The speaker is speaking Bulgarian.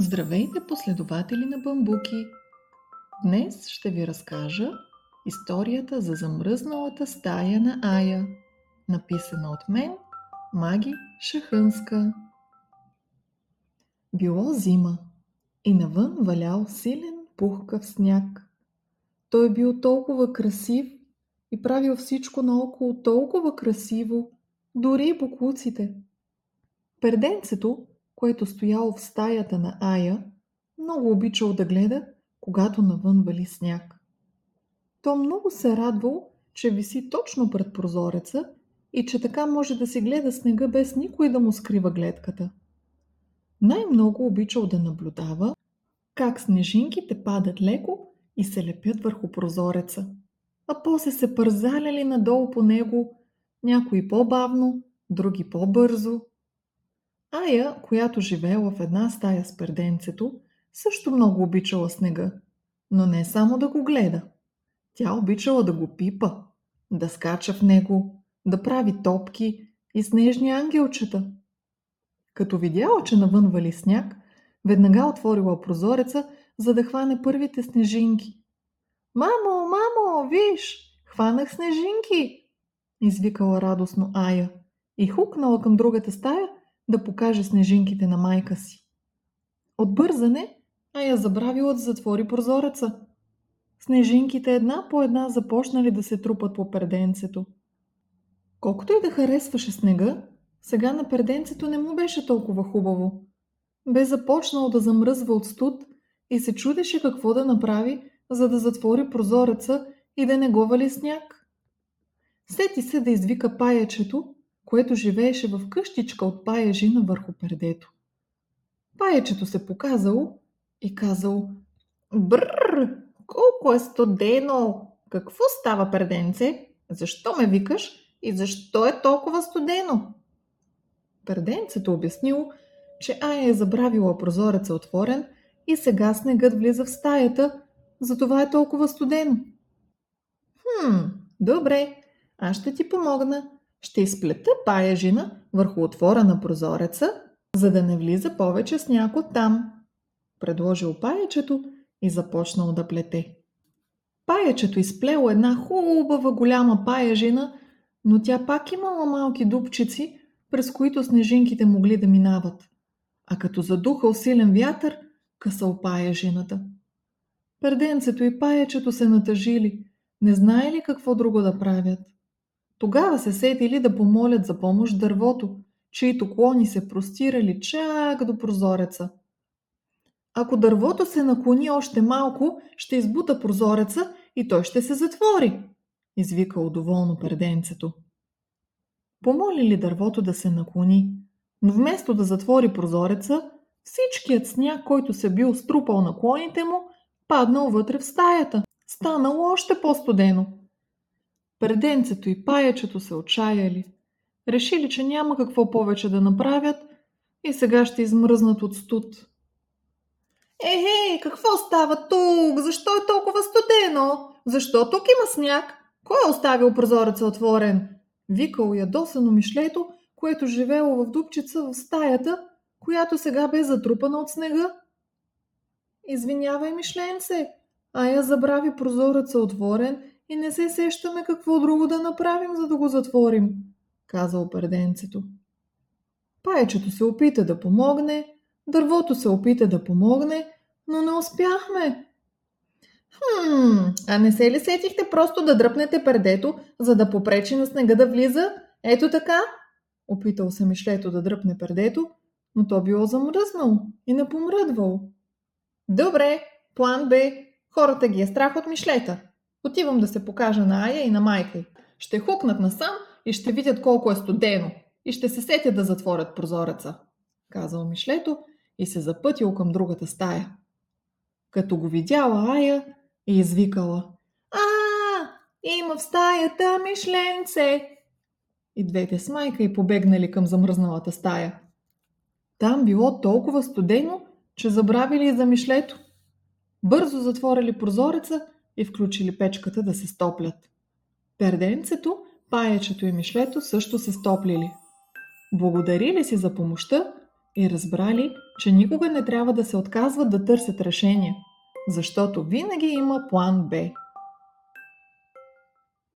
Здравейте, последователи на бамбуки! Днес ще ви разкажа историята за замръзналата стая на Ая, написана от мен, Маги Шахънска. Било зима и навън валял силен пухкав сняг. Той бил толкова красив и правил всичко наоколо толкова красиво, дори и буклуците. Перденцето, което стояло в стаята на Ая, много обичал да гледа, когато навън вали сняг. То много се радвал, че виси точно пред прозореца и че така може да си гледа снега без никой да му скрива гледката. Най-много обичал да наблюдава как снежинките падат леко и се лепят върху прозореца, а после се пързаляли надолу по него, някои по-бавно, други по-бързо, Ая, която живеела в една стая с перденцето, също много обичала снега, но не само да го гледа. Тя обичала да го пипа, да скача в него, да прави топки и снежни ангелчета. Като видяла, че навън вали сняг, веднага отворила прозореца, за да хване първите снежинки. Мамо, мамо, виж, хванах снежинки! Извикала радостно Ая и хукнала към другата стая, да покаже снежинките на майка си. От бързане, а я забравила да затвори прозореца. Снежинките една по една започнали да се трупат по перденцето. Колкото и да харесваше снега, сега на перденцето не му беше толкова хубаво. Бе започнал да замръзва от студ и се чудеше какво да направи, за да затвори прозореца и да не го вали сняг. Сети се да извика паячето което живееше в къщичка от паяжина върху пердето. Паячето се показало и казало Бррр, колко е студено! Какво става, перденце? Защо ме викаш и защо е толкова студено? Перденцето обяснило, че Ая е забравила прозореца отворен и сега снегът влиза в стаята, затова е толкова студено. Хм, добре, аз ще ти помогна, ще изплета паяжина върху отвора на прозореца, за да не влиза повече сняг от там. Предложил паячето и започнал да плете. Паячето изплело една хубава голяма паяжина, но тя пак имала малки дупчици, през които снежинките могли да минават. А като задухал силен вятър, късал паяжината. Перденцето и паячето се натъжили, не знаели какво друго да правят. Тогава се сетили да помолят за помощ дървото, чието клони се простирали чак до прозореца. Ако дървото се наклони още малко, ще избута прозореца и той ще се затвори, извика доволно перденцето. Помолили дървото да се наклони, но вместо да затвори прозореца, всичкият сняг, който се бил струпал на клоните му, паднал вътре в стаята. Станало още по-студено. Преденцето и паячето се отчаяли. Решили, че няма какво повече да направят и сега ще измръзнат от студ. Ехей, какво става тук? Защо е толкова студено? Защо тук има сняг? Кой е оставил прозореца отворен? Викал ядосано мишлето, което живеело в дупчица в стаята, която сега бе затрупана от снега. Извинявай, мишленце, а я забрави прозореца отворен и не се сещаме какво друго да направим, за да го затворим, каза оперденцето. Паечето се опита да помогне, дървото се опита да помогне, но не успяхме. Хм, а не се ли сетихте просто да дръпнете пердето, за да попречи на снега да влиза? Ето така? Опитал се Мишлето да дръпне пердето, но то било замръзнало и не помръдвало. Добре, план Б. Хората ги е страх от Мишлета. Отивам да се покажа на Ая и на майка й. Ще хукнат насам и ще видят колко е студено и ще се сетят да затворят прозореца, казал Мишлето и се запътил към другата стая. Като го видяла Ая и извикала А, има в стаята Мишленце! И двете с майка и побегнали към замръзналата стая. Там било толкова студено, че забравили и за Мишлето. Бързо затворили прозореца и включили печката да се стоплят. Перденцето, паячето и мишлето също се стоплили. Благодарили си за помощта и разбрали, че никога не трябва да се отказват да търсят решение, защото винаги има план Б.